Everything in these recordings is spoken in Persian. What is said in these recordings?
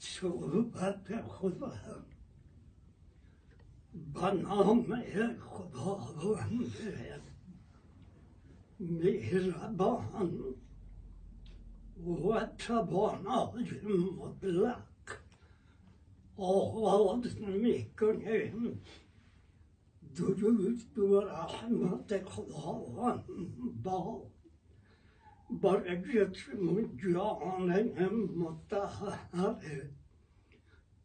صحبت خدا به نام خداوند مهربان و توانای مطلق آغاز می‌کنیم درود و رحمت خداوند با بر جسم جان متحر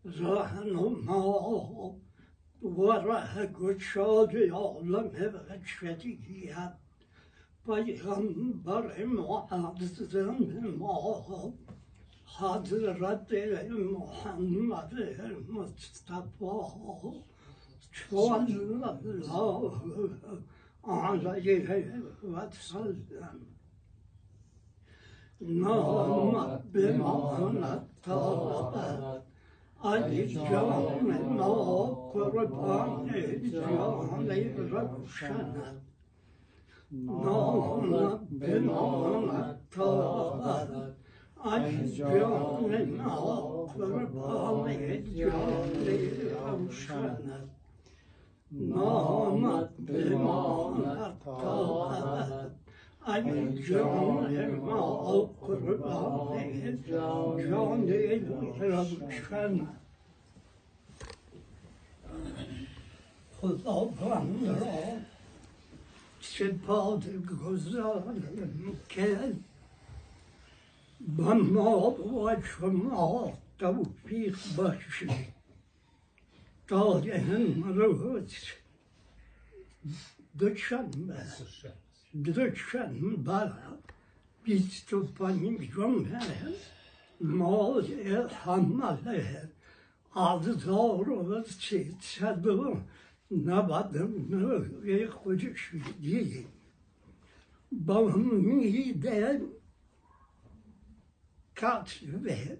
رهنما و ره گشاد عالم بشریت پیغمبر معظم ما حضرت محمد مصطفى صلى الله عليه وسلم نام بما نطابت ای جان ما قربان جان روشنت نام بما نطابت ای جان ما قربان جان روشنت نامت به ما نطابت ای جان ما قربان جان روشن خداوند را سپاد گذارم که به ما و شما توفیق بخشید تا این روز دوشنبه دوشنبه بیست و پنجم ماه حمله هزار و سیصد و نود و خورشیدی با امید کتب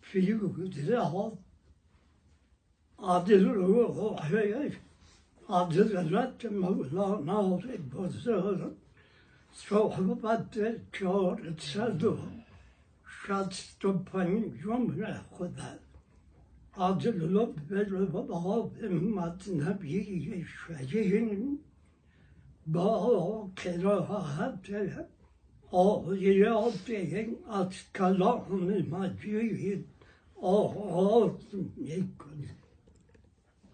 فیوزات عادل حضرت مولانا بزرگ صحبت چهارصد و شست و پنجم خدا عادل لب مطنبی شجین با قراءت آیات از کلام مجید آغاز می‌کنیم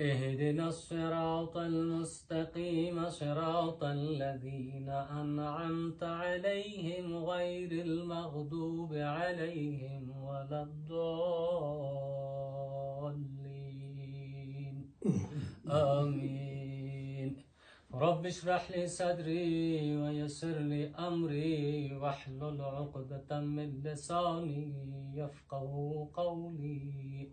اهدنا الصراط المستقيم صراط الذين أنعمت عليهم غير المغضوب عليهم ولا الضالين. آمين. رب اشرح لي صدري ويسر لي أمري واحلل عقدة من لساني يفقه قولي.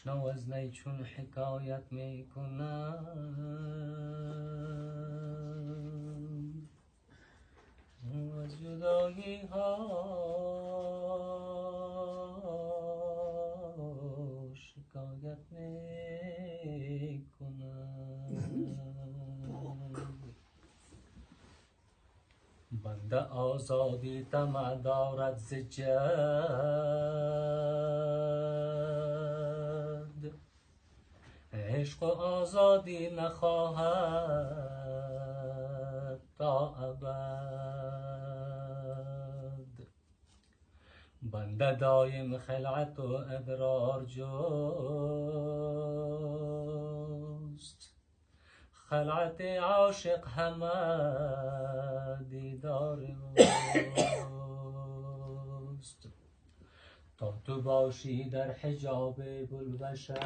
بشنو از نی چون حکایت می‌کنم. از جدایی ها شکایت می‌کنم. بنده آزادی طمع دارد ز عشق و آزادی نخواهد تا ابد. بنده دایم خلعت و ابرار جست. خلعت عاشق همه دیدار اوست. تا تو باشی در حجاب بلبشر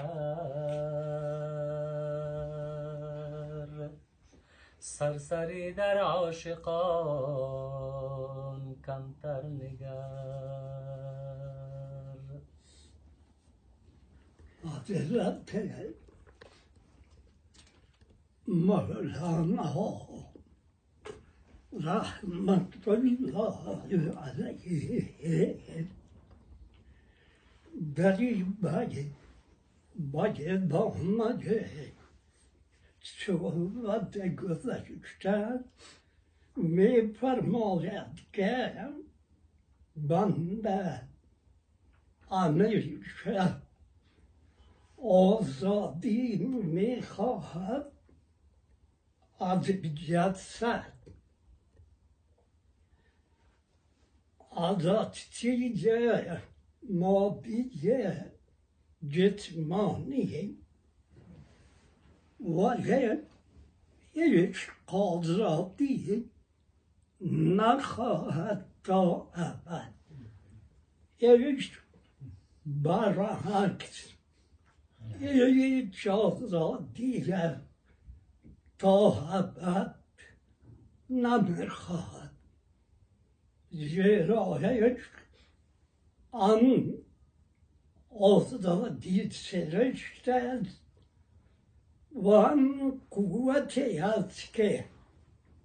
سرسری در عاشقان کمتر نگر حضرت مولانا رحمت الله علیه. در این باید باید آمده صحبت گذشته می فرماید که بنده همیشه آزادی می‌خواهد از جسد از چیز مادی جسمانی ولی هیچ آزادی نخواهد تا ابد. هیچ برعکس. هیچ آزادی تا ابد نمی‌خواهد زیرا هیچ آن آزادی سرشت است و آن قوتی است که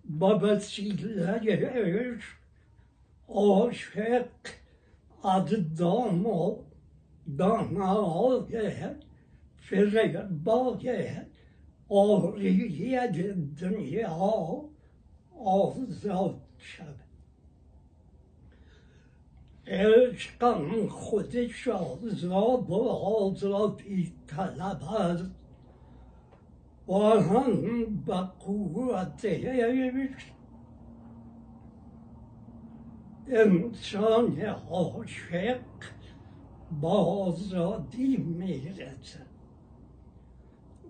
با وسیلهش عاشق از دام و دانهای فریبای آریت دنیا آزاد شود عشقم خودش آزاد و آزادی طلب است و هم به قوت انسان عاشق با آزادی می‌رسد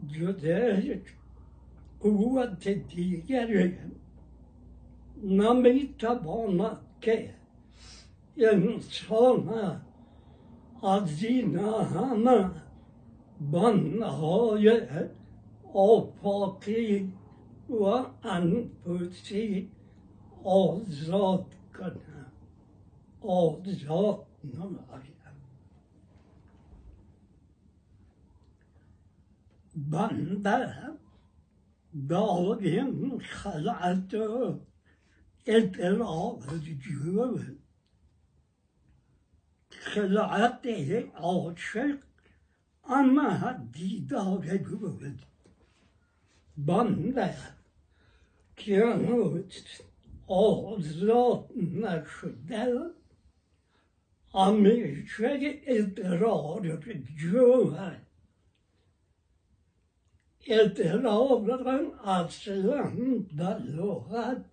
جده قوت دیگری نمی‌تواند که انسان از این همه بندهای آفاقی و انفسی آزاد کنه آزاد نماید بنده داریم خلعت اطلاع خلعت عاشق اما دیدار بود بنده که آزاد نشده. همیشه ادرار جوه اطلاع اصلا در لغت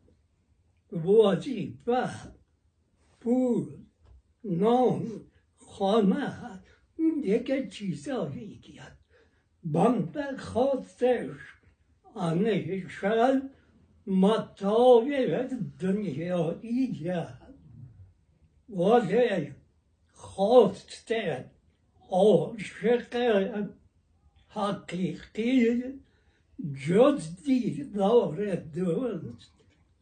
وظیفه پول. نام خانه یک چیزایی که بنده خواستش همیشه مطابق دنیایی ولی خواسته عاشق حقیقی جز دیدار دوست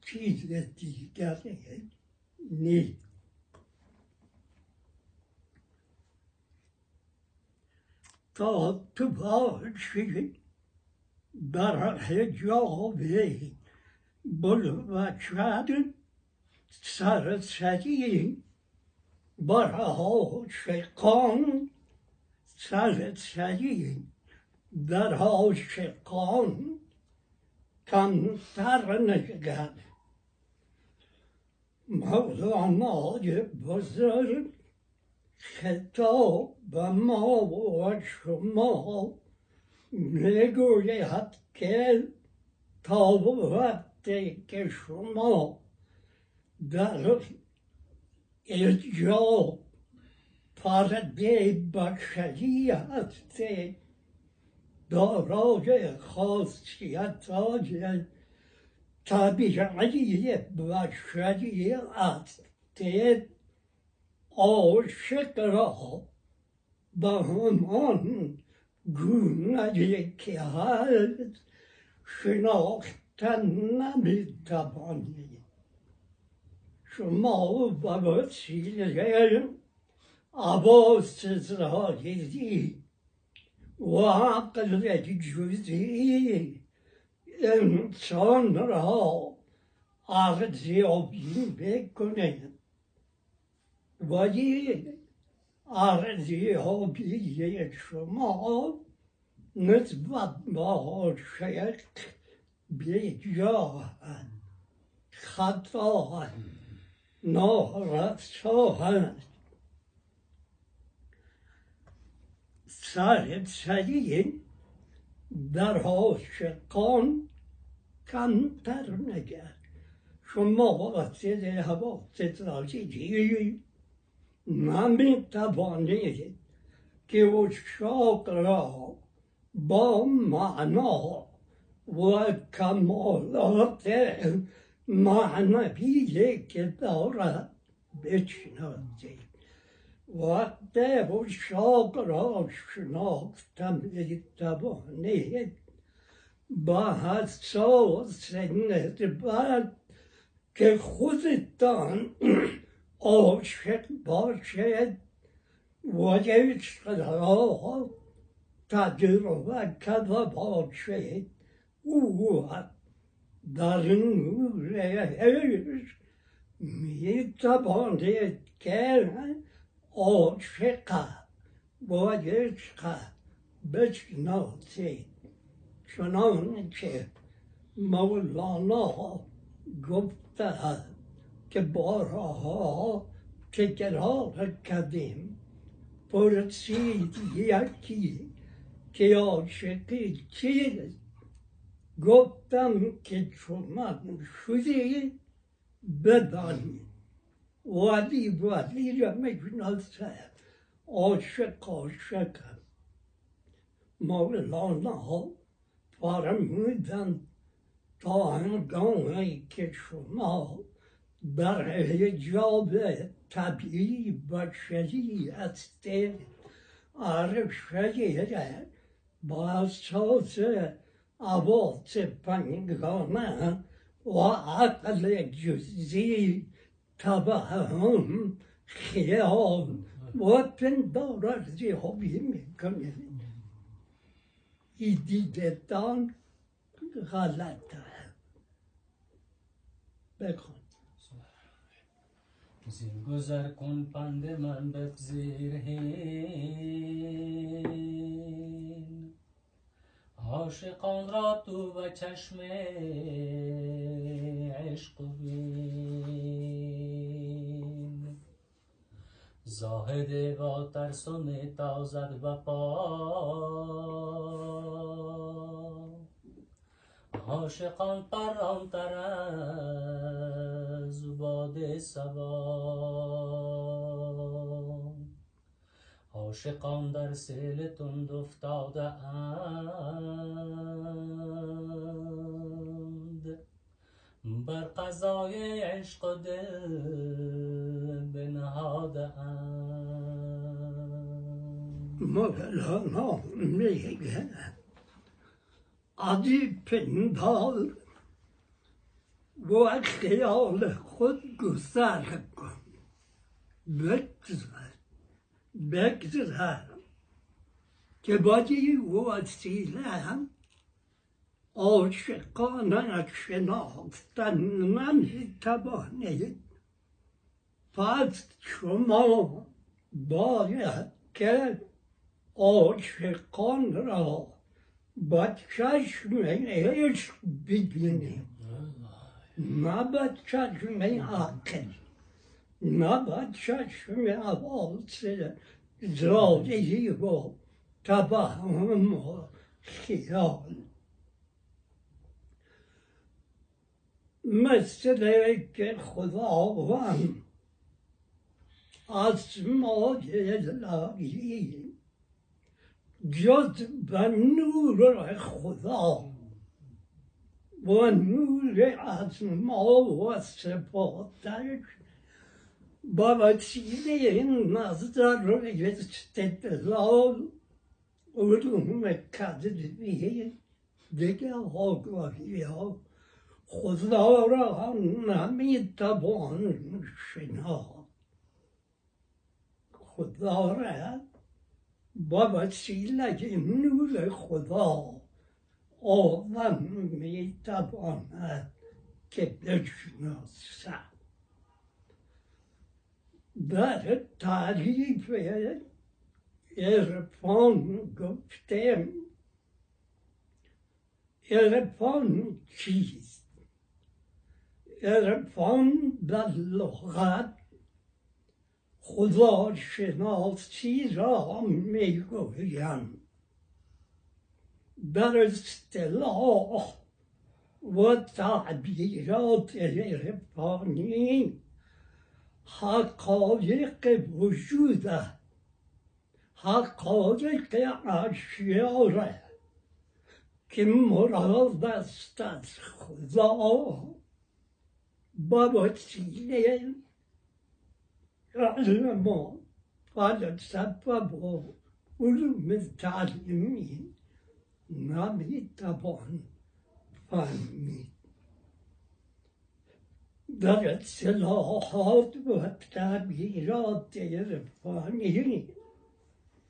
چیز دیگری نیست. تو باشی در حجاب بلوچد سرسری بر عاشقان سرسری در عاشقان کمتر نگرد مولانای بزرگ خطاب ما و شما می‌گوید که تا وقتی که شما در اجاب پرده بشری هستید دارای خاصیت های طبیعی بشری است که عاشق را به همان گونه که هست شناختن نمی‌توانید شما به وسیله عباس ظاهری و عقل جزئی انسان را ارزیابی بکنه ولی ارزیابی شما نسبت به عاشق بیجا خطا نارسا سر سرین در عاشقان کمتر نگرد شما وقتی حواست راسیدی نمی توانید که اشاق را با معنا و کمالات معنوی که دارد بشناسید وقت اشاق را شناختم توانید با حساس نسبت که خودتان عاشق باشد و عشق را تجربه کرده باشد او در نور عشق می توانید که عاشق و عشق بشناسید چنانچه مولانا گفته که بارها تکرار کردیم. پرسید یکی که عاشقی چیست گفتم که چون شدی بدانی ولی ولی را می‌شناسه عاشق عاشق. مولانا فرمودن تا هنگامی که شما در حجاب طبیعی بشری هستید عرشه با اساس عواطف پنگانه و عقل جزئی توهم خیال و پندار ارزیابی می‌کنید این دیدتان غلطه. بکن زین گذر کن پند من بپذیر هین عاشقان را تو و چشم عشق بین زاهد با ترس و تازد و پا عاشقان پران تر از باد سبا عاشقان در سیل تند افتاده اند. بر قضای عشق دل بنهاده اند. مولانا میگه عدی پندار. و خیال خود گذر کن. بگذر بگذر. که با این وسیله عاشقانه شناختن نمی‌توانید پس شما باید که عاشقان را با چشم عشق ببینیم نه با چشم عقل نه با چشم حواس ظاهری و تفهم و خیال مثل که خداوند اسمای الهی جز به نور خدا و نور از ما و صفاتش با وسیله نظر استدلال علوم کذبی دیگه آگاهی ها خدا را نمی‌توان شناخت خدا را وسیله نور خدا. آدم می‌تواند که بشناسد در تعریف عرفان گفتم عرفان چیست؟ عرفان در لغت خدا شناسی را می‌گویند در اصطلاح و تعبیرات عرفانی حقایق وجوده حقایق اشیاره که مراد است از خدا. با وسیله علم و فلسفه و علوم تعلیمی نمی‌توان فهمید در اصلاحات و تعبیرات عرفانی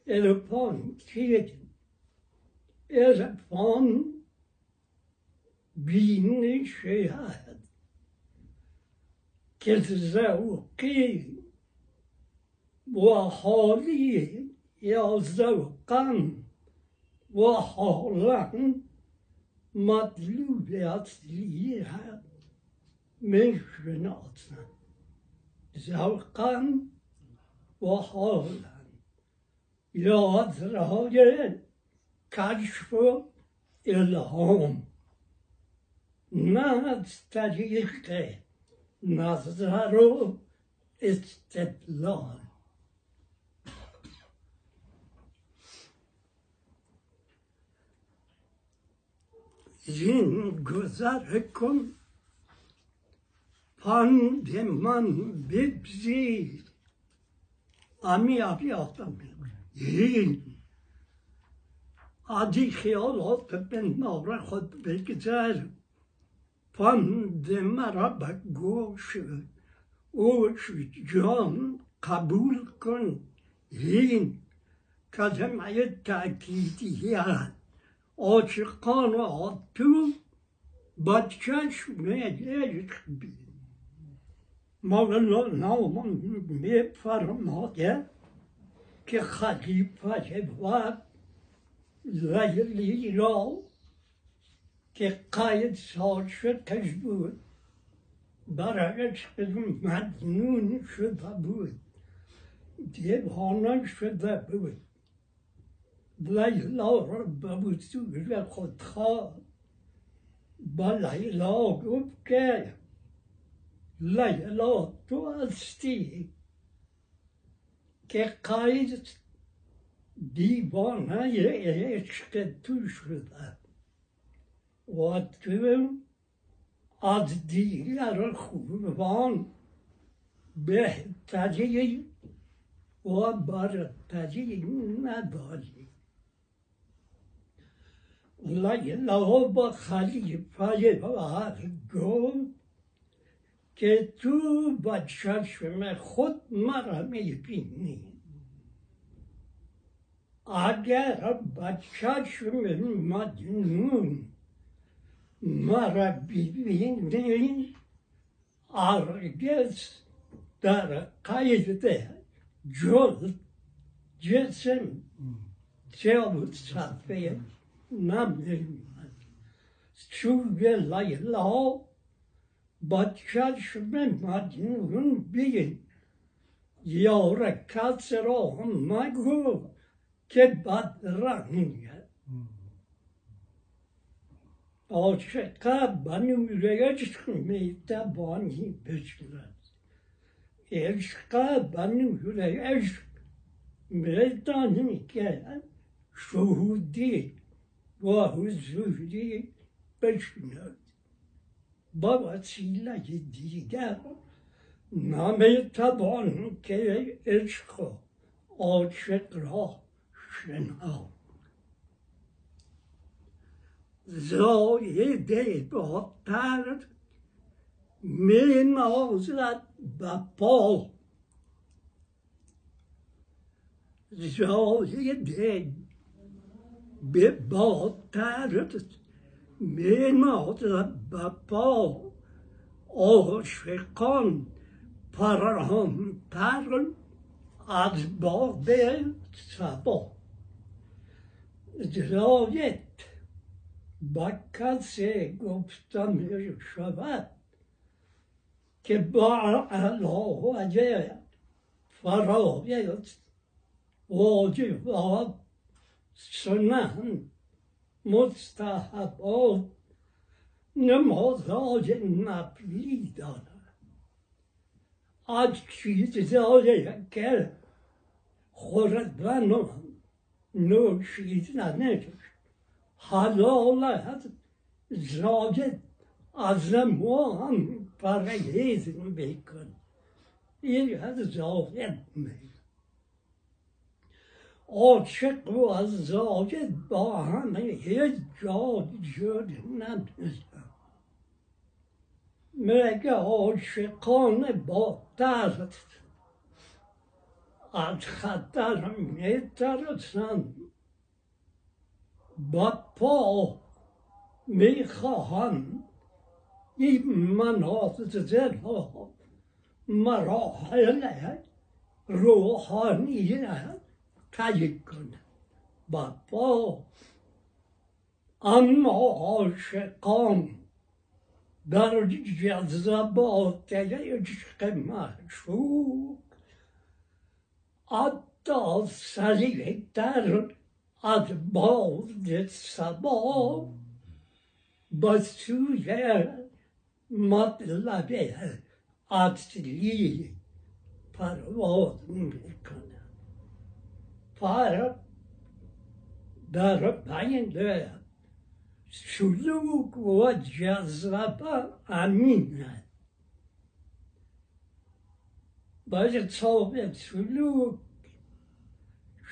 عرفان چیه عرفان بینش هست که ذوقی و حالی یا ذوقا و حالا مطلوب اصلی هست می‌شناسند ذوقا و حالا یا از راه کشف و الهام. نه از طریق نظر و استدلال. زین گذر کن پند من بپذیر امی ابیاتم این عادی خیالات به نار خود بگذر پند مرا به گوش اوش جان قبول کن این کلمه تأکیدی هست با چشم عشق بین مولانا میفرماید که خلیفه وقت لیلی را که قاید شدش بود برایش مجنون شده بود دیوانه شده بود لیلا را به وصول خود خواد با لیلا گفت که لیلا تو هستی که قاید دیوانه عشق تو شده و تو از دیگر خوبان بهتری و برتری نداری لیلا با خلیفه وقت گفت که تو با چشم خود مرا می‌بینی اگر با چشم مجنون مرا ببینی هرگز در قید جز جسم جلو صفحه نمیمد چوب لیلا با چشم مجنون بین یار کس را مگو که بد رنگ عاشق بنور عشق می‌توانی بشناس عشق بنور عشق میدانی که شهودی و حضوری بشنود با وسیله دیگر نمی‌توان که عشق و عاشق را شناخت زایده با تر می نازد به پا به باتر می نازد به پا عاشقان پرانتر از باد سبا زاید با کسی گفتم شود که با علاوه فرایض واجبات سنن مستحبات نمازهای نفلی دارد. از چیزهایی که خوردن نوشیدنش حلال است زاید از ما هم پرهیز میکن این از زاید میگه عاشق و از زاید با همه هیچ جا جد نمیشن میگه عاشقان با ترس از خطر میترسن با پا می‌خواهند این ها مراحل روحانی طی کنه با پا اما عاشقان در جذبات عشق معشوق حتی سریعتر از باد سبا به سوی مطلب اصلی پرواز می‌کنه پر در بین سلوک و جذبه امینه باید صاحب سلوک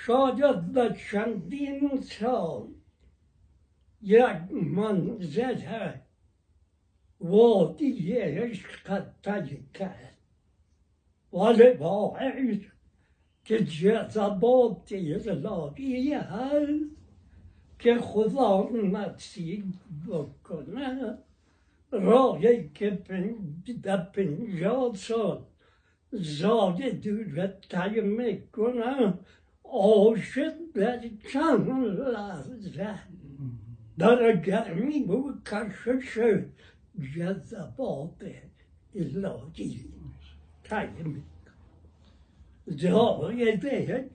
شاید به چندین سال یک منزل وادی عشق طی کرد ولی با عشق که جذبات الهی هست که خدا نصیب بکنه. راهی که در پنجاه سال زاده دور طی می‌کنه عاشق در چند لحظه. در گرمی و کشش جذبات الهی. طی می‌کنه زایده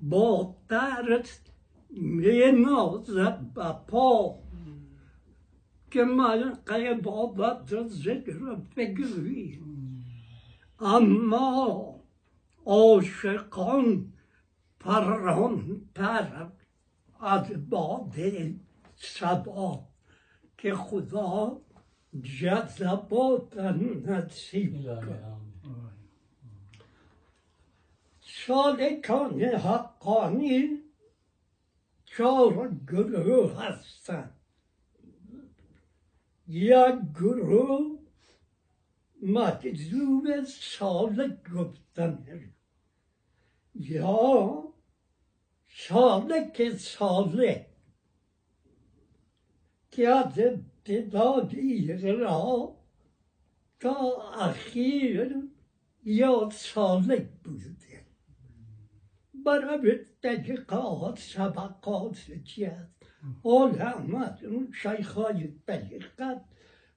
با ترس می نازد به پا. که من قیبابت ذکر بگوی اما عاشقان پران پر از باد سبا که خدا جذبات نصیب کن سالکان حقانی چهار گروه هستند یک گروه مجذوب سالک گفتن یا سالک سالک که از ابتدایی را تا اخیر یا سالک بوده برای دقیقات سبقات جد علامت اون شیخای طریقت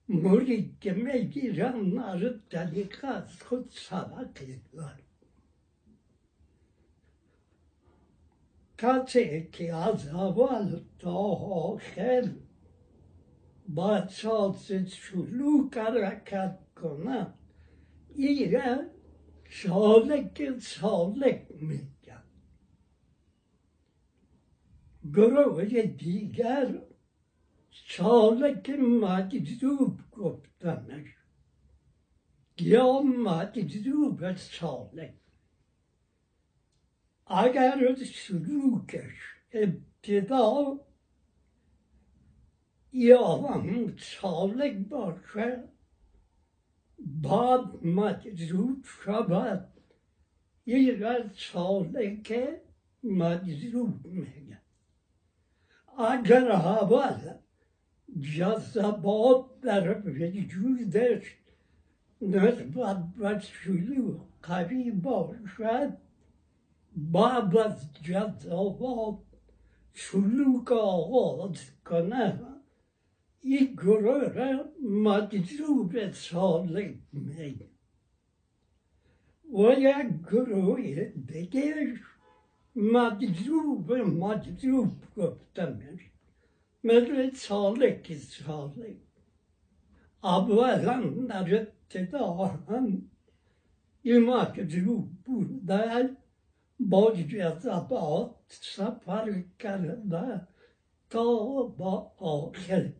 مرید که می‌گیرن از طریقت خود سبق دار کسی که از اول تا آخر با ساز سلوک حرکت کنه ایره سالک سالک میگن گروه دیگر سالک مجذوب گفتنش یا مجذوب سالک. اگر سلوکش ابتدا یا سالک باشه بعد مجذوب شود. یک سالک مجذوب میگن. جذبات در وجودش نسبت به شیوع قوی باشد بعد از جذبات سلوک آغاز کنه این گروه را مجذوب سالک میگن و یک گروه دیگه مجذوب مجذوب گفتم مثل سالک سالک اولا در ابتدا هم این مجذوب بودن با جذبات سفر کرده تا با آخر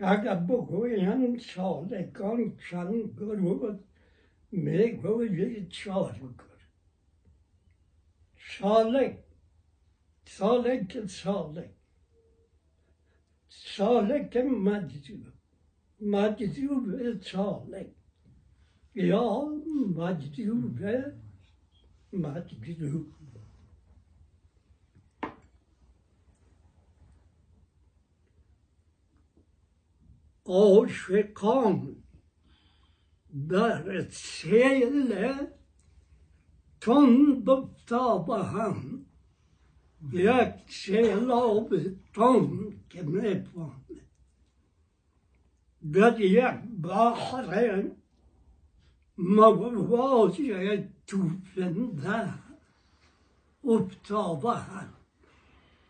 اگر بگویم سالکان چند گروه می‌گوید چهار گروه سالک سالک سالک سالک مجذوب مجذوب سالک یا مجذوب مجذوب عاشقان در سیل تند افتاده هم یک سیلاب تند که می‌فهمه در یک بحر مواجه توفنده افتاده هم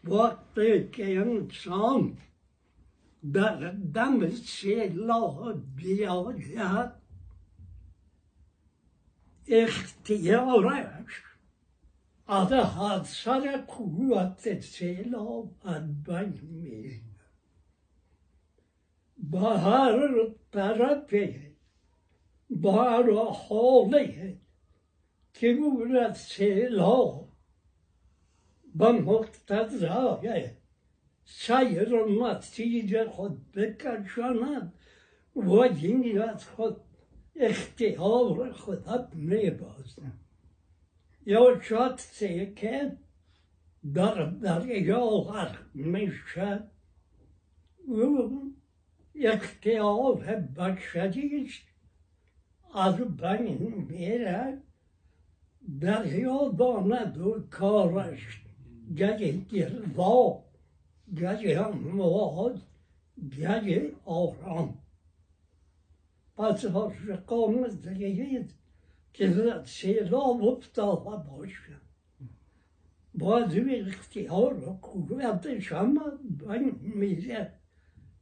وقتی که انسان در دم سیلاب بیاید اختیارش از حاصل قوت سیلاب از بین میره با هر طرفه با هر حاله که بود سیلاب به مقتضای سیر مسیر خود بکشاند و این از خود اختیار خودت میبازن یا شخصی که در دریا غرق میشه او اختیار بشریش از بین میره دریا داند و کارش گه گردا گه امواد گه آرام پس عاشقان زیید که سیلاب افتاده باشه باز اختیار و قوتش هم بین میره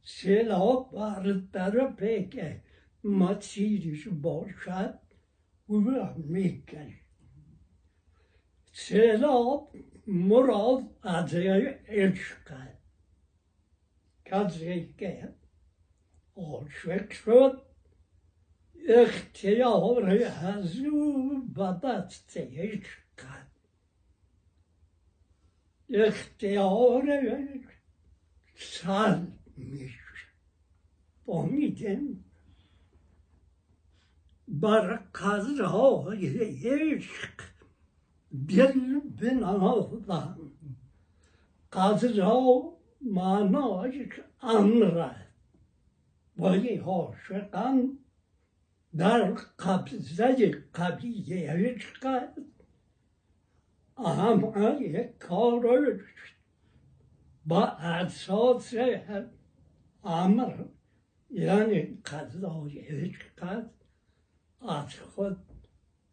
سیلاب بر طرفی که مسیرش باشد او را می‌کنه سیلاب مراد از عشق کسی که عاشق شد اختیار از او به دست عشق اختیار سر میشه فهمیدیم بر قضای عشق دل بنهادم قضا معناش امره ولی عاشقان در قبضه قبیه عشق اما کارش با اساس امر یعنی قضای عشق از خود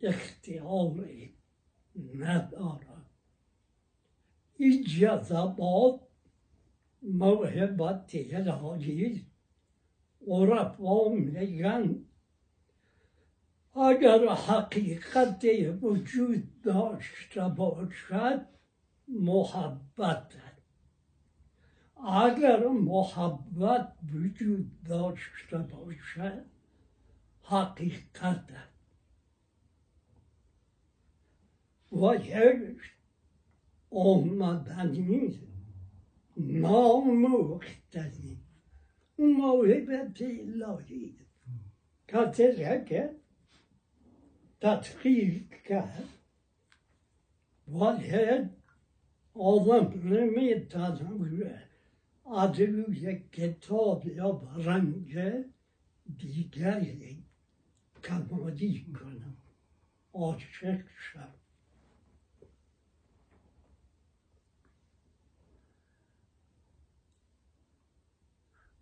اختیاری ندارد این جذبات موهبت الهی عرفا میگن اگر حقیقت وجود داشته باشد محبت اگر محبت وجود داشته باشد حقیقت و یک آمدنی نامختنی موهبت الهی کسی که تدقیق کرد ولی آدم نمی‌تونه از روی کتاب یا رنگ دیگری کمالی کنم عاشق شد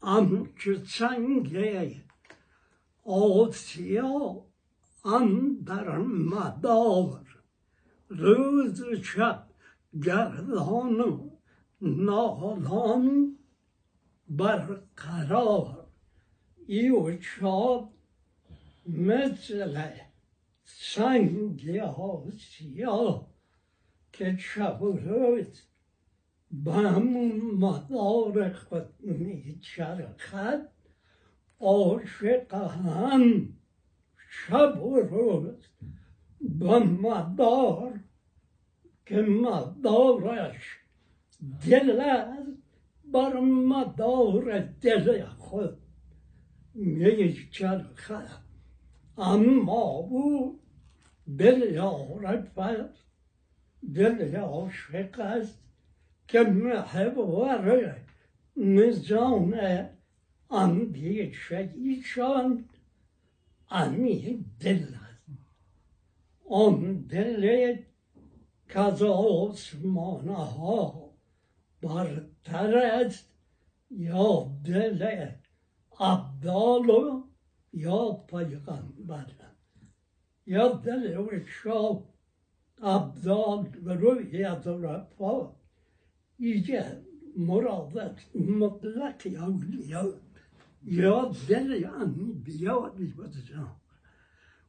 آنچه آسیا اندر مدار. روز شب گردان و نالان برقرار. ای شاب مثل سنگ آسیا که شب و روز به همون مدار خود میچرخد عاشق هم شب و روز به مدار که مدارش دل است بر مدار دل خود میچرخد اما او دل عارف دل عاشق است که محور نظام اندیشه ایشان امی دل است آن دل که از آسمان ها برتر است یا دل عبدال و یا پیغمبر یا دل شاه عبدال و روی از رفا ایجاد مرادت مطلق اولیا یا دل انبیا بیبزن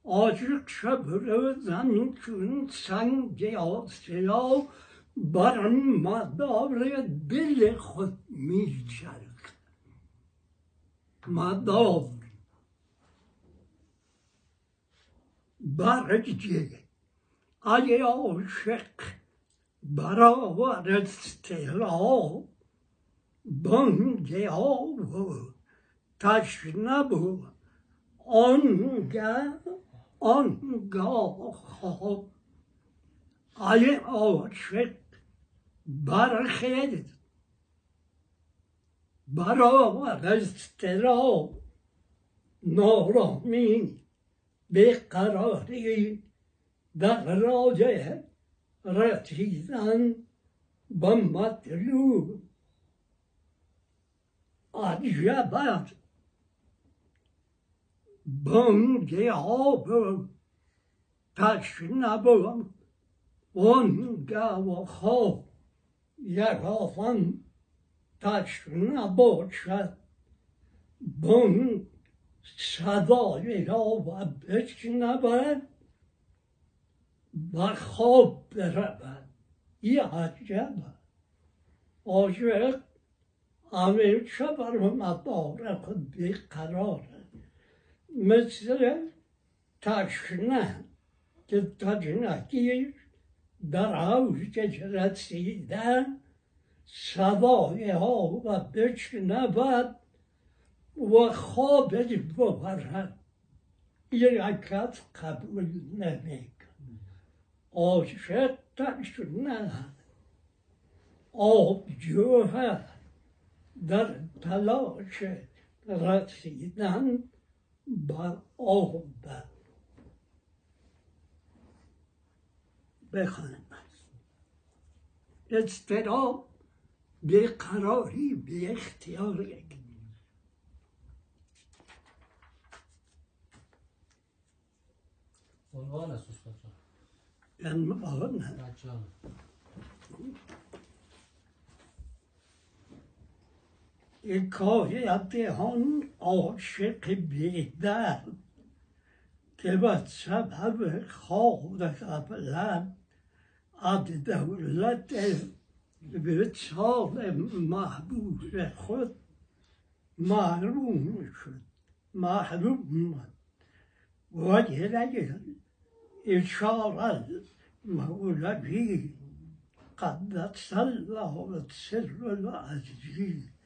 عاشق شب روزن چون سنگ آسیا بر مدار دل خود میچرخ مدار برجه ای عاشق برآور استلا بانگ آب و تشنه آنگه آنگاه ای عاشق برخیز برآور استراب نارامی بیقراری در راجه رسیدن به مطلوب. عجب است. بانگ آب تشنه و آنگه و خواب یکافن تشنه باشد بانگ صدای را و بشنود و خواب برود این عجب عاشق همیشه بر مدار خود بیقراره مثل تشنه که تشنگی در اوجش رسیده صدای ها و بشنود و خوابش ببرد این کس قبول نمیکن عاشق تشنه آبجوه در تلاش رسیدن بر آب بخواهیم اضطراب بیقراری بی اختیار یک عنوان است استاد جان. یعنی آن بچه ها. حکایت آن عاشق بیدر که به سبب خواب قبلا از دولت به سال محبوب خود محروم شد محروم وجه إشارة مولوي قدس الله سر العزيز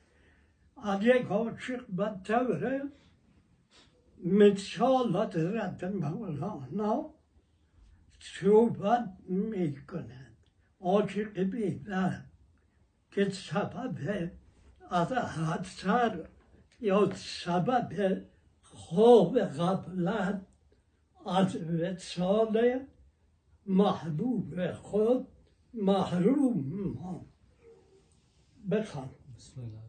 عليك عاشق بالتوره مثالات رد مولانا صحبت می‌کنند عاشق بیدن که سبب از حدسر یا سبب خواب قبلت از وصال محبوب خود محروم بخوان الرحمن الرحیم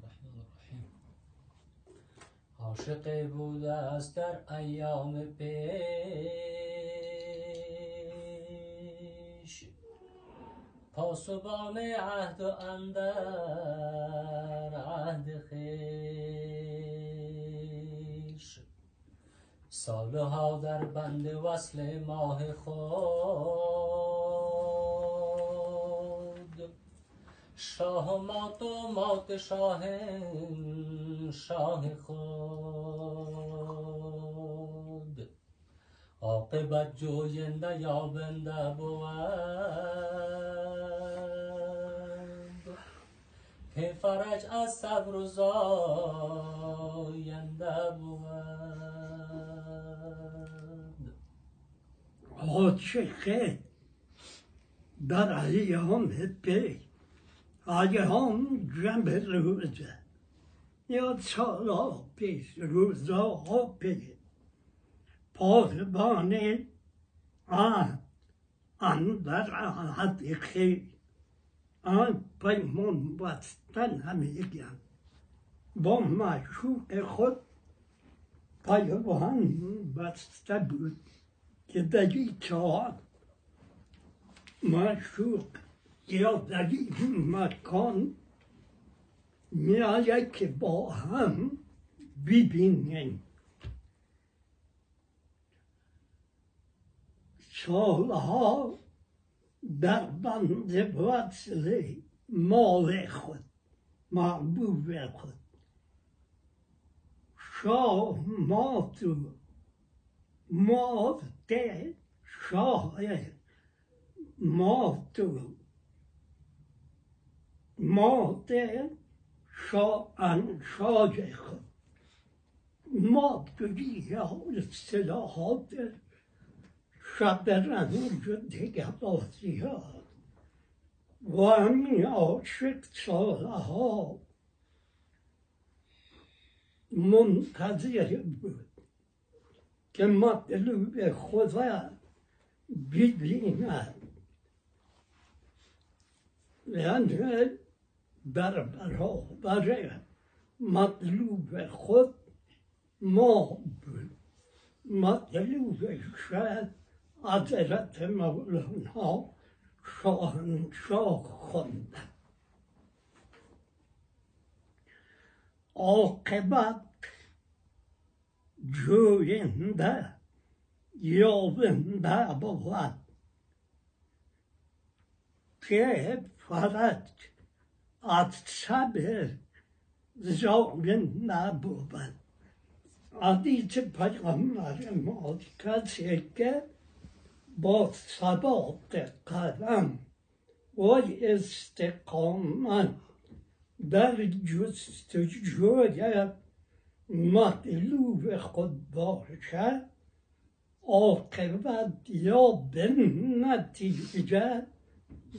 عاشق بوده است در ایام پیش. پاسبان عهد و اندر عهد خیش. سالها در بند وصل ماه خود. شاه مات و مات شاه شاه خود. عاقبت جوینده یابنده بود که فرج از صبر و زاینده بود عاشق در ایام پی ایام جنب روزه یا سالا پیش روزا پی پاسبان آن اندر عهد خیل آن پیمان بستن همیگن با معشوق خود پیمان بسته بود که این چهار معشوق یا این مکان میآید که با هم ببینیم سالها در بند وصل مال خود محبوب خود. شاه مات و مات شاه مات و مات شاه شاه خود. مات یا اصطلاحات و دیگر بازیات و همین عاشق سالها منتظر بود که مطلوب خدا ببیند یعنی در برابر مطلوب خود ما بود مطلوب شاید حضرت مولانا شاهنشاه خوندن عاقبت جوینده یابنده بود که فرج از شب زاینده بود حدیث پیغمبر ما کسی که با ثبات قدم و استقامت در جستجوی مطلوب خود باشد عاقبت یا به نتیجه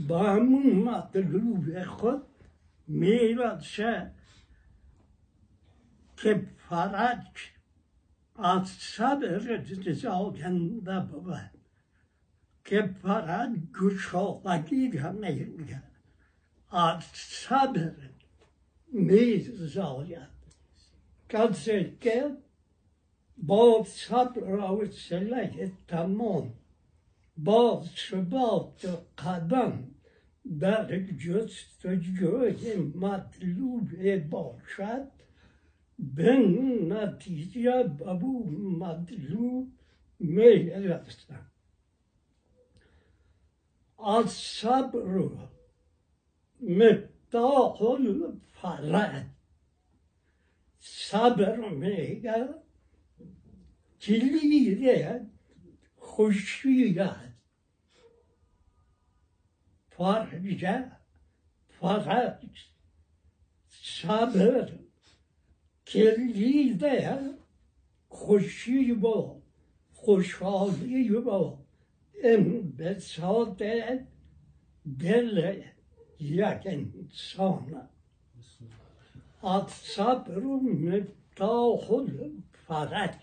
به همون مطلوب خود می‌رسد که فرج از صبر زاینده بود. که فرج گشادگی را میگه از صبر میزاید. کسی که با صبر و حوصله تمام. با ثبات قدم در جستجوی مطلوب باشد. به نتیجه به مطلوب از صبر و مفتاح الفرج صبر میگه کلید خوشیت فرج فرج صبر کلید خوشی با با انبساط دل یک انسان الصبر مفتاح الفرج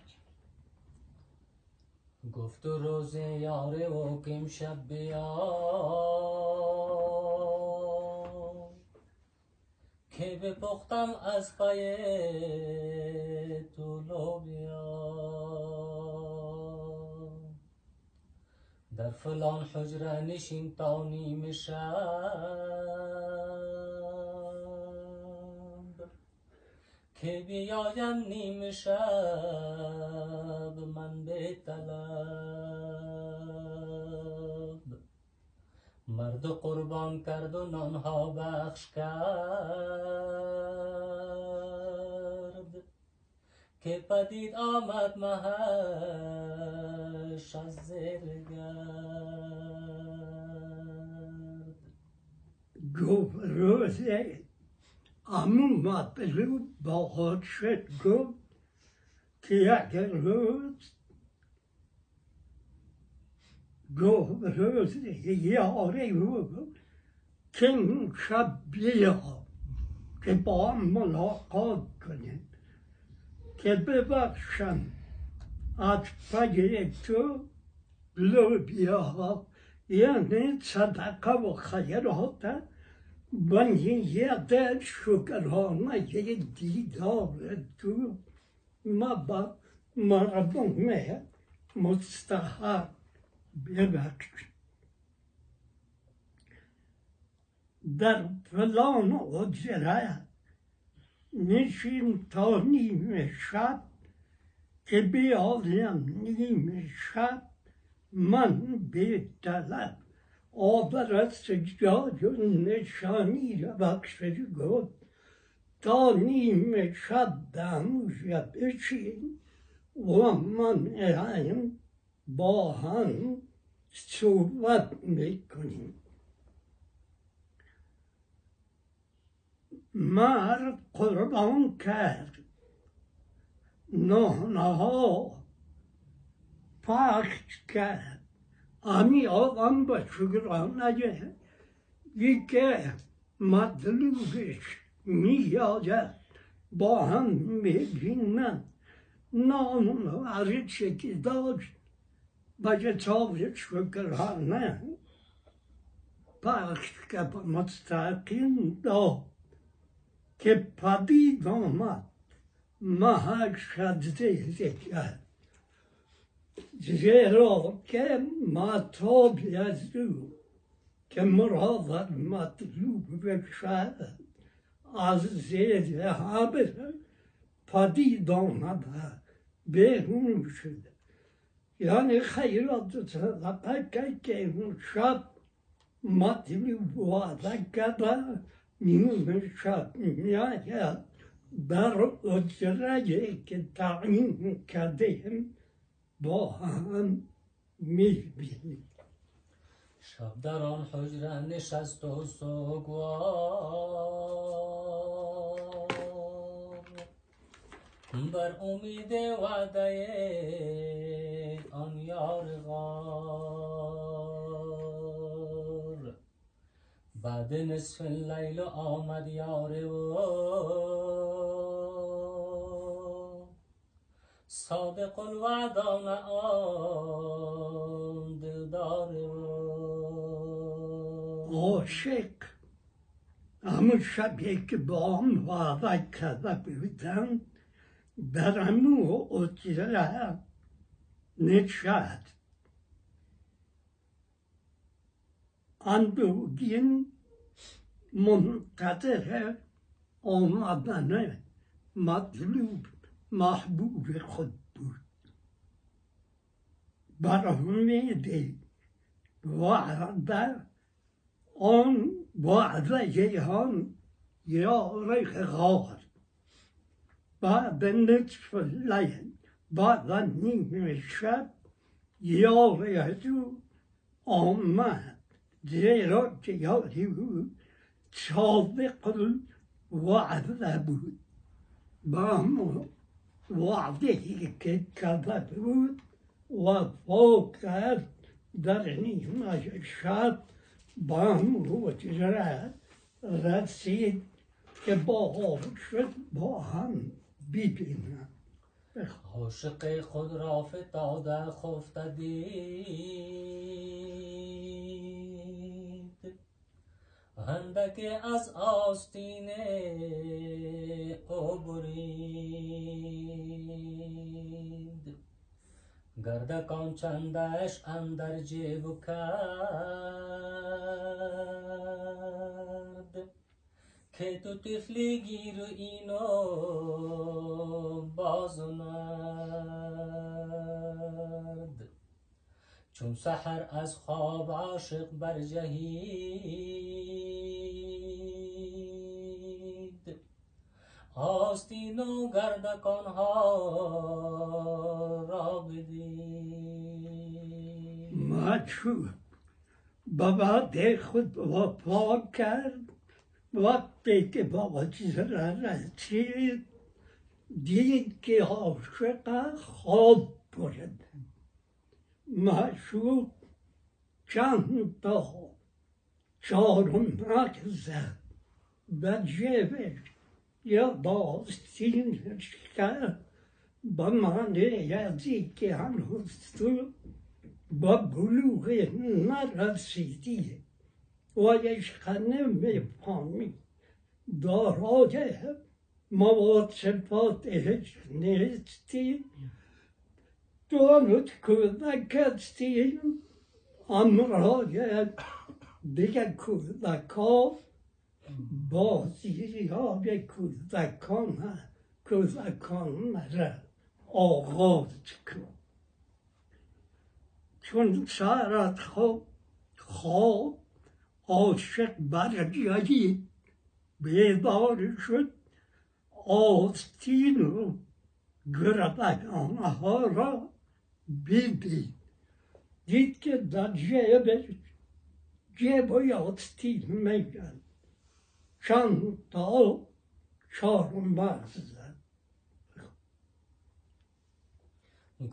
گفت و روز یاره و کم شب بیا. که بپختم از پای تو لوبیا در فلان حجره نشین تا نیم شب. که بیایم نیم شب من به طلب. مرد قربان کرد و نانها بخش کرد. که پدید آمد مهش از زیر گرد. گفت روزه امون با خود شد گفت که یک روز گفت روز یاری بود که این شب بیا که با هم ملاقات کنیم که ببخشم از پای تو لوبیا یعنی صدقه و خیرات و نیت شکرانه دیدار تو ما با مردم مستحق ببخش در فلان اجره نشین تا نیم شب که بیایم نیم شب من به طلب آور از سجاد و نشانی بخشش گفت تا نیم شب دموشه بشین و من ایم با هم صحبت می‌کنیم مرد قربان کرد. نانها پخش کرد. امی آقام با شکرانه که مطلوبش میآید با هم می‌بینن نان و هر که داشت به تاب شکرانه. پخش کرد مستقیم داد. که پدید آمد محک شده کرد زیرا که مطابی از او که مراد مطلوب بشد از زیر همه پدید آمده بیرون شده یعنی خیرات صدقه که اون شب مطلوب وعده کرده میآید در اجره که تعیین کردیم با هم می‌بینیم. شب در آن حجره نشست و سوگوار بر امید وعده آن یار غار بعد نصف لیل آمد یار او صادق الوعدان آن دلدار او عاشق. همون شبیه که با وعده کرده بودن در همون اجره نشست اندوگین منتظر آمدن مطلوب محبوب خود بود بر امید وعده آن بعد جيهان يا ريخ غار بعد نصف الليل بعد نیم الشاب يا ريحتو آمد زیرا که یادی بود صادق الوعده بود با وعده که کرده بود وفا کرد در نیمه شب با همون را رسید که با شد با هم ببینم عاشق خود را فتاده خفته دید اندک از آستین او برید گردکان چندش اندر جیب کرد. که تو طفلی گیر اینو بازوند چون سحر از خواب عاشق برجهید. آستین و گردکان ها را بدید. مچود بابا خود وفا کرد. وقتی که بابا چیز را رسید دید که عاشق خواب برد. معشوق چند تا چارمک زد و جیبش یا باستینش کرد با معنی ازی که هنوز تو با بلوغ نرسیدی. و عشق نمی‌فهمی دارای مواد صفاتش نیستی. دانت کودک هستی امرای دیگه کودکا بازی های کودکان کودکان را آغاز کن چون سرت خواب خواب عاشق برجایی بیدار شد آستین و گردگانها را جیبش جیب و آستین میگن چند تا چهارم زد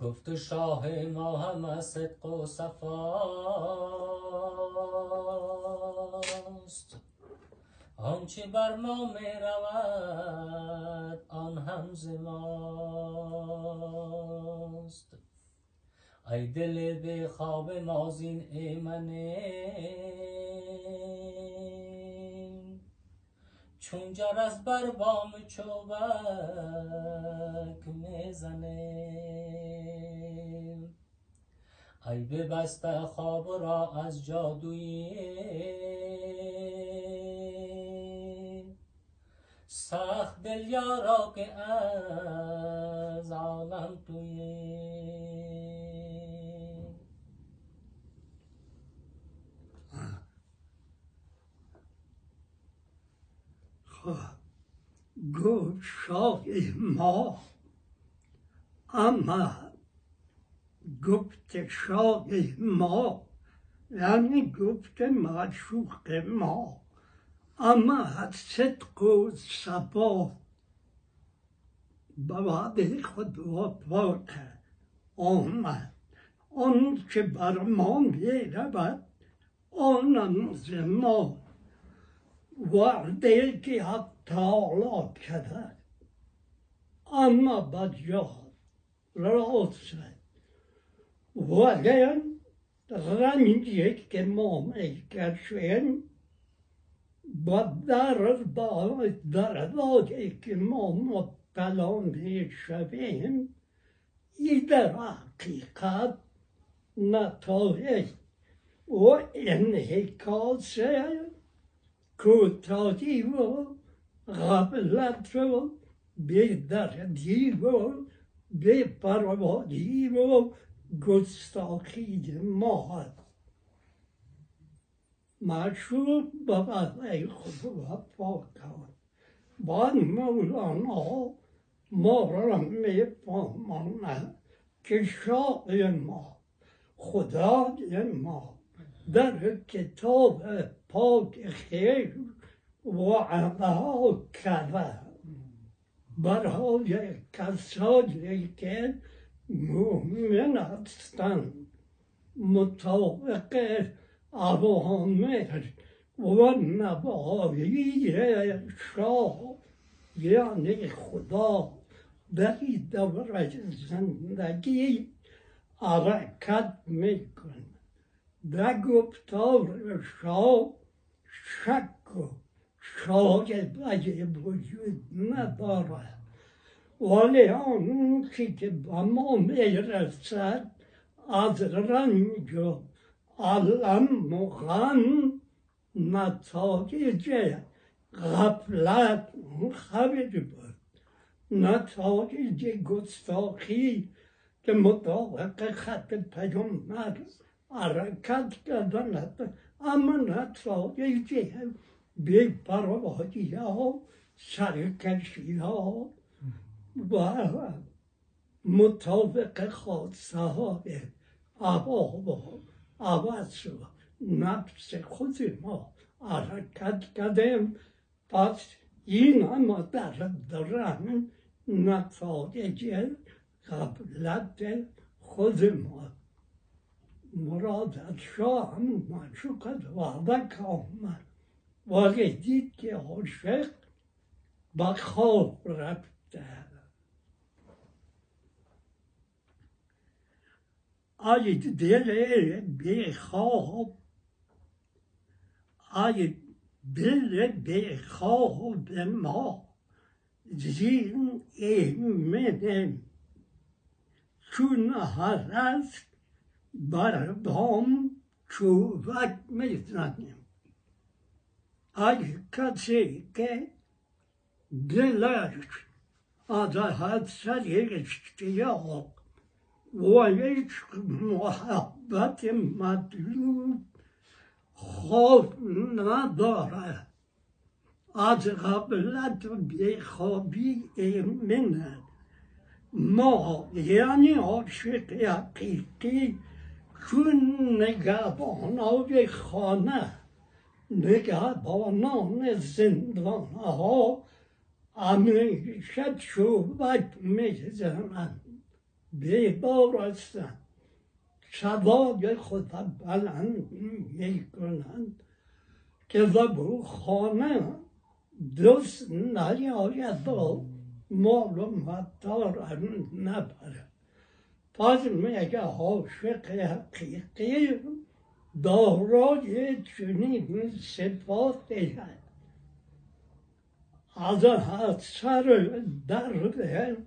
گفت شاه ما همه صدق و صفاست آنچه بر ما می رود آن هم ز ماست ای دل به خواب ما زین ایمنه چون جرس بر بام چوبک می‌زنه. ای ببسته خواب را از جادوی. سخت دل یارا که از عالم توی. گفت شاه ما اما گفت شاه ما یعنی گفت معشوق ما اما صدق و صفا به وعده وفا کرد آمد آن که بر ما می رود آنم ز ما وعده که تعالی کرده اما بجاد راست ولی رنجی که ما می‌کشیم با در در که ما مبتلا می‌شویم ای در حقیقت نتایج و انحکاس کوتاهی و غفلت و بیدردی و بیپروایی و گستاخی ما مشروب به خود وفا کرد بعد مولانا ما را میفهماند که شاه ما خدای ما در کتاب پاک خیر وعدا کرده برای کسانی که مؤمن هستند مطابق اوامر و نواهی شاه یعنی خدا در دور زندگی حرکت میکن در گفتار شاه شک و شایبه وجود ندارد ولی آن که به ما می‌رسد از رنج و علم و غم نتایج غفلت خبر بود نتایج گستاخی که مطابق خط پیامبر حرکت کردن اما نتایج بیپروایی ها سرکشی ها و مطابق خاصه های عوام و عوض و نفس خود ما حرکت کردیم پس این اما در درن نتایج قبلت خود ما مراد از شاه هم معشوقت وعده که آمد ولی دید که عاشق به خواب رفته. ای دل بی خواب ای دل بی خواب ما زین ایمنه چون هست بر بام چوبک می‌زنیم ای کسی که دلش از حدث اشتیاق و یک محبت مطلوب خوف ندارد از قبلت بیخوابی ایمنه ما یعنی عاشق حقیقی چون نگهبانای خانه نگهبانان زندان ها همیشه چوبک می‌زنند. بیبار هستند. صدای خود بلند می‌کنند. که زبو خانه دوست نیاید و مال و مدار نبره پس میگه عاشق حقیقی دارای چنین صفاتی از اثر درد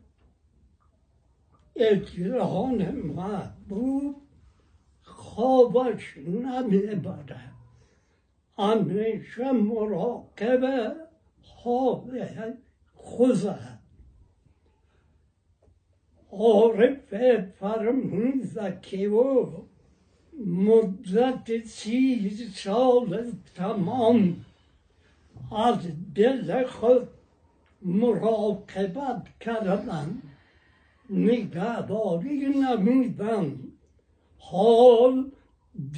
اجران محبوب خوابش نمی‌بره همیشه مراقب حال خوزه. عارف فرمون که او مدت سی سال تمام از دل خود مراقبت کردن نگهداری نمیدن حال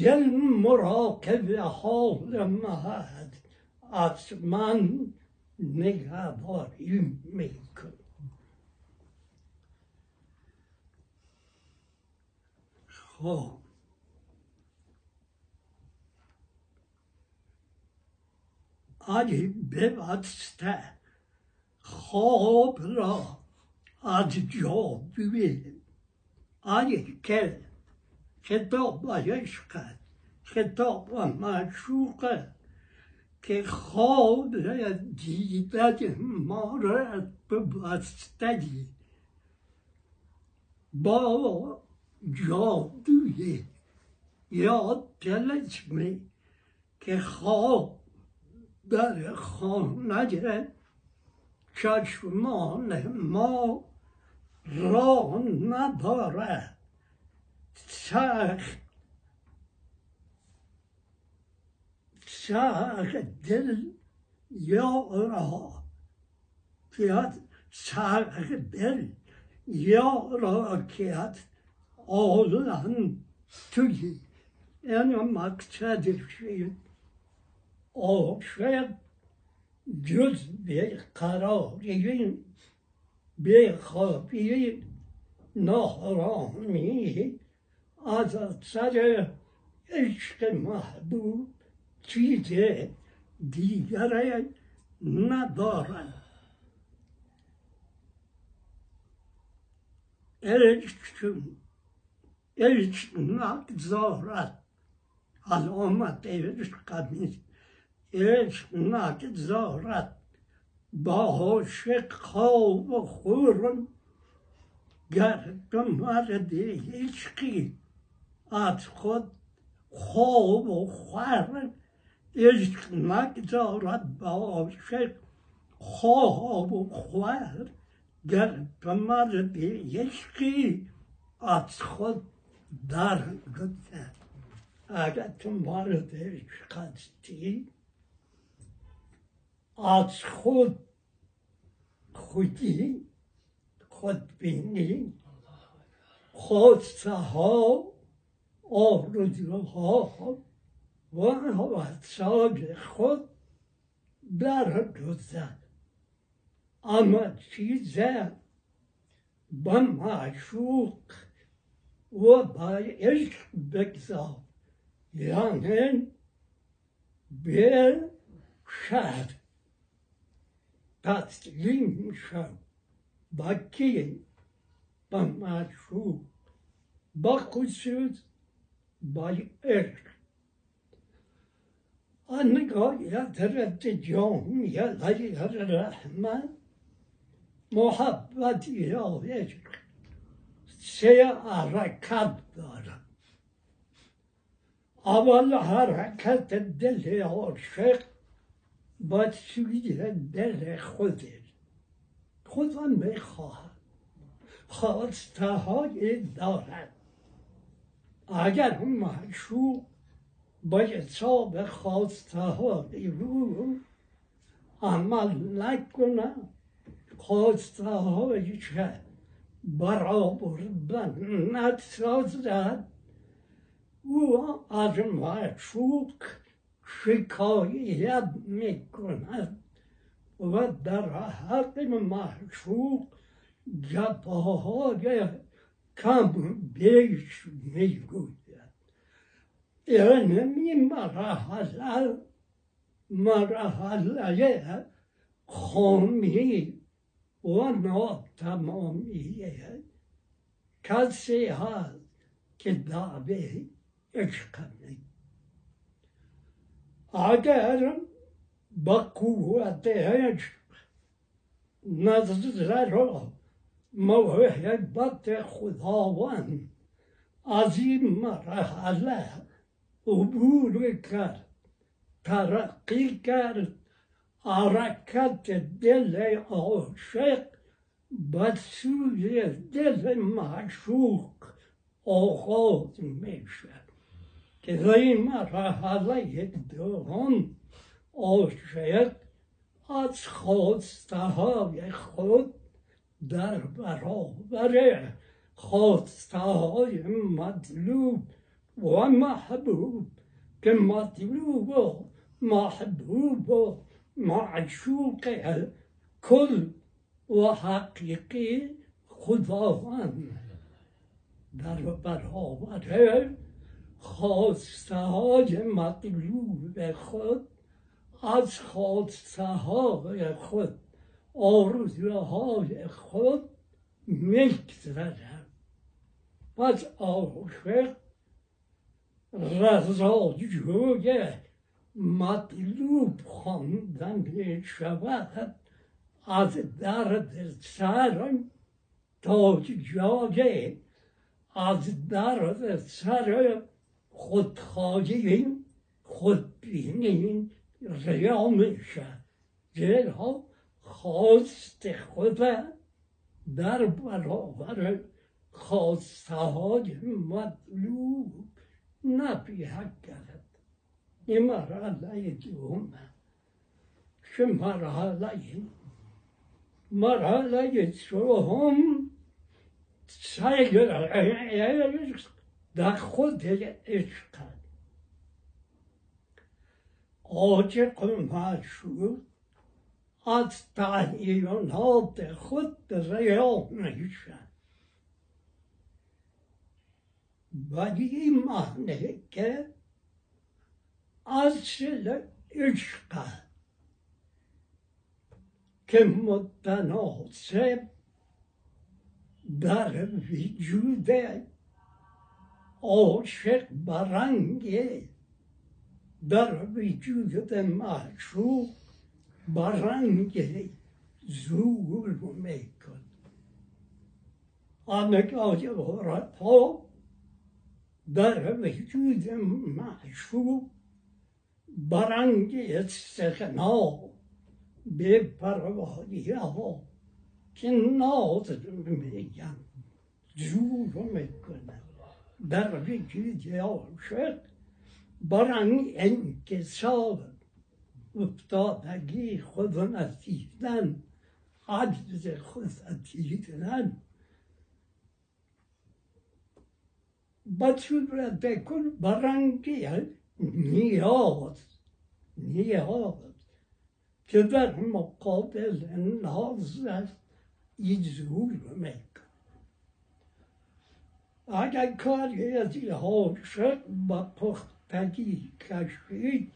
دل مراقب حال مهد از من نگهداری میکن خب. علی ببسته خواب را از جا ببین. علی که خطاب عشق خطاب معشوق که خواب دیدن ما را ببستگی با جادوی یا تلسمی که خواب در خانه چشمان ما را نداره سخت سر دل یارا کیت سر دل یارا کیت آلن توی یعنی مقصدش عاشق جز به قراری به خوابی نارامی از سر عشق محبوب چیز دیگر ندارد عشق عشق نگذارد علامت عشق نیست عشق نگذارد با عاشق خواب و خورم گر تو مرد عشقی از خود خواب و خور عشق نگذارد با عاشق خواب و خور گر تو مرد عشقی از خود تو مرد عشق هستی از خود خودی خود بینی خواسته ها آرزوها و وسایل خود گذر اما چیز با معشوق و با عشق بگذار. یعنی به شهر تسلیم شو با کی با معشوق با خصوص با عشق نگاهیت رد جامعه غیر رحمت محبت یا عشق. سه حرکت دارد اول حرکت دل عاشق با سوی دل خودش خودم می‌خواهد خواسته های دارد. اگر معشوق با حساب خواسته های رو عمل نکنه خواسته هایش برابر نسازد او از معشوق شکایت می‌کند و در حق معشوق جفاهای کم بیش می‌گوید یعنی مرحله مرحله خامی و ناتمامیه کسی هست که دعوه عشق اگر با قوت عشق نظر را محبت خداوند از این مرحله عبور کرد ترقی کرد حرکت دل عاشق به سوی دل معشوق آغاز می‌شد که در این مرحله دوم عاشق از خواسته های خود در برابر خواسته مطلوب و محبوب که مطلوب و محبوب و معشوق کل و حقیقی خداوند. در برابر خواسته های مطلوب خود از خواسته های خود آرزوهای خود میگذرد. پس عاشق رضاجوی مطلوب خواندن می شود از درد سر تا جای از درد سر خودخواهی خودبینی ریا میشه. زیرا خواست خود در برابر خواسته های مطلوب نپیه کرد مرحله دوم که مرحله مرحله سوم سیر عشق در خود عشق عاشق معشوق از تعیینات خود ریا میشن ولی این معنی که اصل عشق که متناسب در وجود عاشق برنگ در وجود معشوق برنگ زور میکن آنگاه عرفا در وجود معشوق برنگ استغنا به پروایی ها که ناز میگن زور می‌کنن در وجود عاشق برنگ انکسار افتادگی خود نتیدن عجز خود نتیدن بصورت کل برنگی نیاز نیاز که در مقابل ناز ایزور میکن اگر کاری از عاشق با پختگی کشید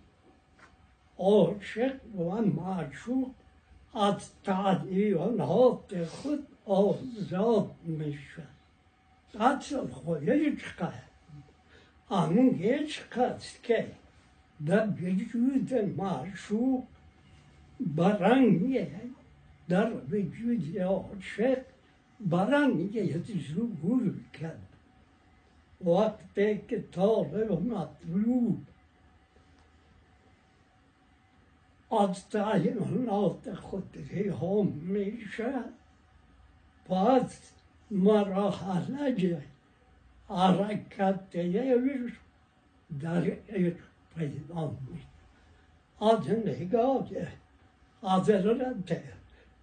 عاشق و معشوق از تعلیانات خود آزاد میشن اصل خود عشق همون عشق است که در وجود معشوق برنگه در وجود عاشق برنگه ظهور کرد وقتی که طالب مطلوب از تعلیمات خود رها میشه پس مراحله حرکت عشق در پیدا می از نگاه حضرت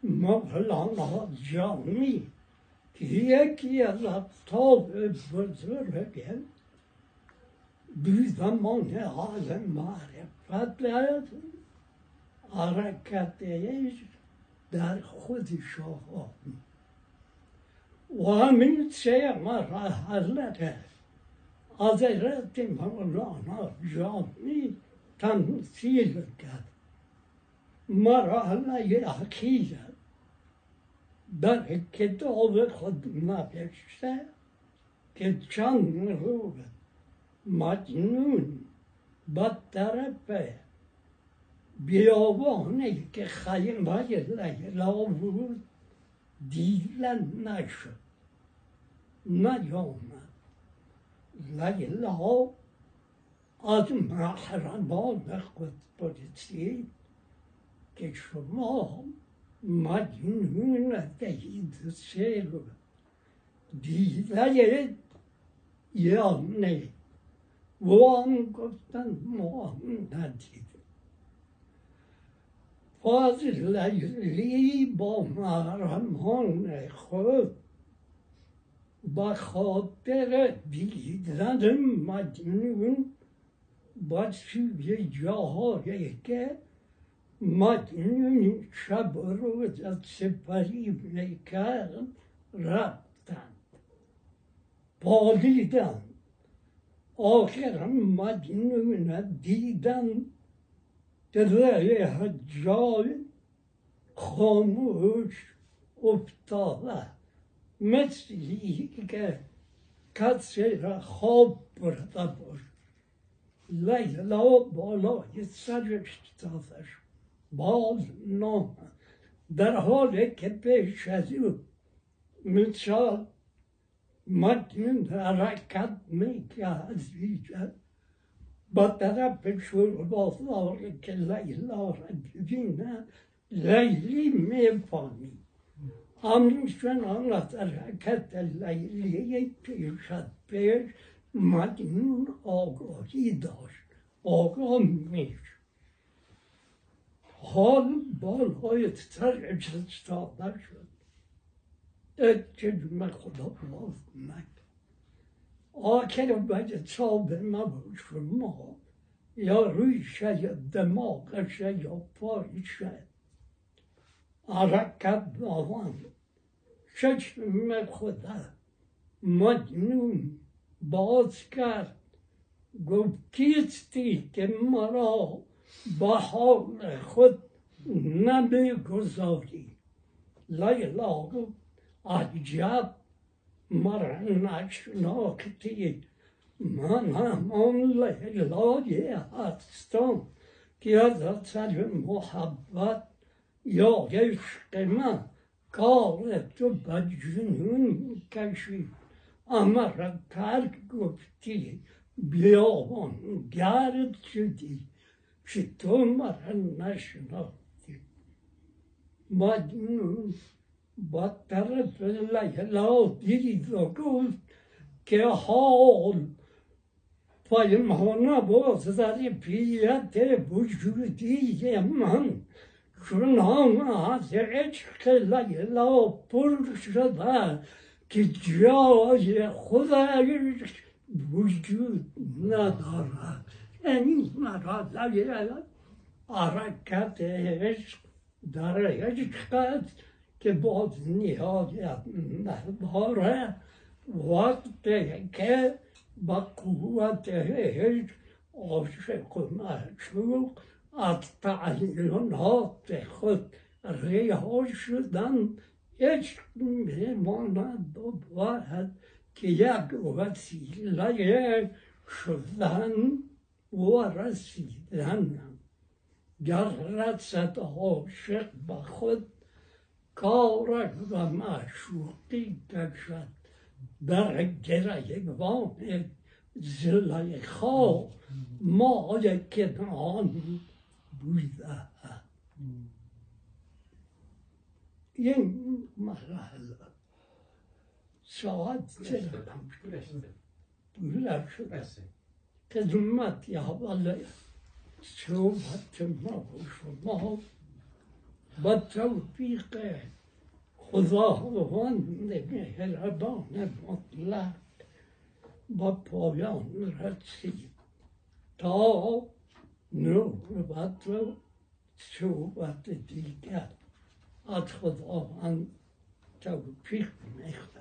مولانا جامی که یکی از افتاب بزرگ بی زمان حال معرفت حرکت عشق در خودش آقا و همین سه مرحله حضرت مولانا جامی تمثیل کرد. مرحله عقیده در کتاب خود نوشته که چند روز مجنون با طرف بیابانی که خیمه لیلا بود دیدن نشد. نیامد لیلا از محرمان خود پرسید که شما مجنون دهید سه رو دیده یا نه و هم گفتن ما هم ندید فاضل لیلی با محرمان خود با خاطر دیدن مجنون با سوی جاهایی که مجنون شب روز از سپری می‌کرد رفتن. پالیدن. آخر مجنون دیدن. در جای خاموش افتاده مثلی که کسی را خواب برده باش لیلا بالای سرش تازش باز نام در حالی که پیش از او مثال مجنون حرکت می‌کرد با طرف شور که لیلا را ببینن لیلی می‌فهمی همچنان از حرکت لیلی پیش مجنون آگاهی داشت آقا میشه حال بالهای تر استاد نشد چه من خدا باز نکرد آخر باید صاب نباش شما یا رویشه یا دماغشه یا پایشه حرکت دارم چشم خدا مجنون باز کرد گفت کیستی که مرا با حال خود نمی‌گذاری لیلا گفت عجب مرا نشناختی من همان لیلای هستم که از اثر محبت یا عشق من کار تو به جنون کشید اما ترک گفتی بیابان گرد شدی که تو مرا نشناختی مجنون با طرف لیلا دید و گفت که حال پیمان باز در پیت وجودی من چنان از عشق لیلا پر شده که جای خودش وجود ندارد یعنی مرا حرکت عشق در عشق که باز نهایت نداره وقتی که با قوت عشق عاشق و معشوق از تعلیلات خود رها شدن عشق میماند و باید که یک وسیله شدن و رسیدن گر رسد عاشق به خود کارش و معشوقی کشد در گریبان زلیخا مای کنعان مرحله. ساعت چرا بوده شده خدمت اول صحبت ما و شما با توفیق خداوند مهربان مطلق. با پایان رسید. تا نوبت و صحبت دیگر از خداوند توفیق می‌خواد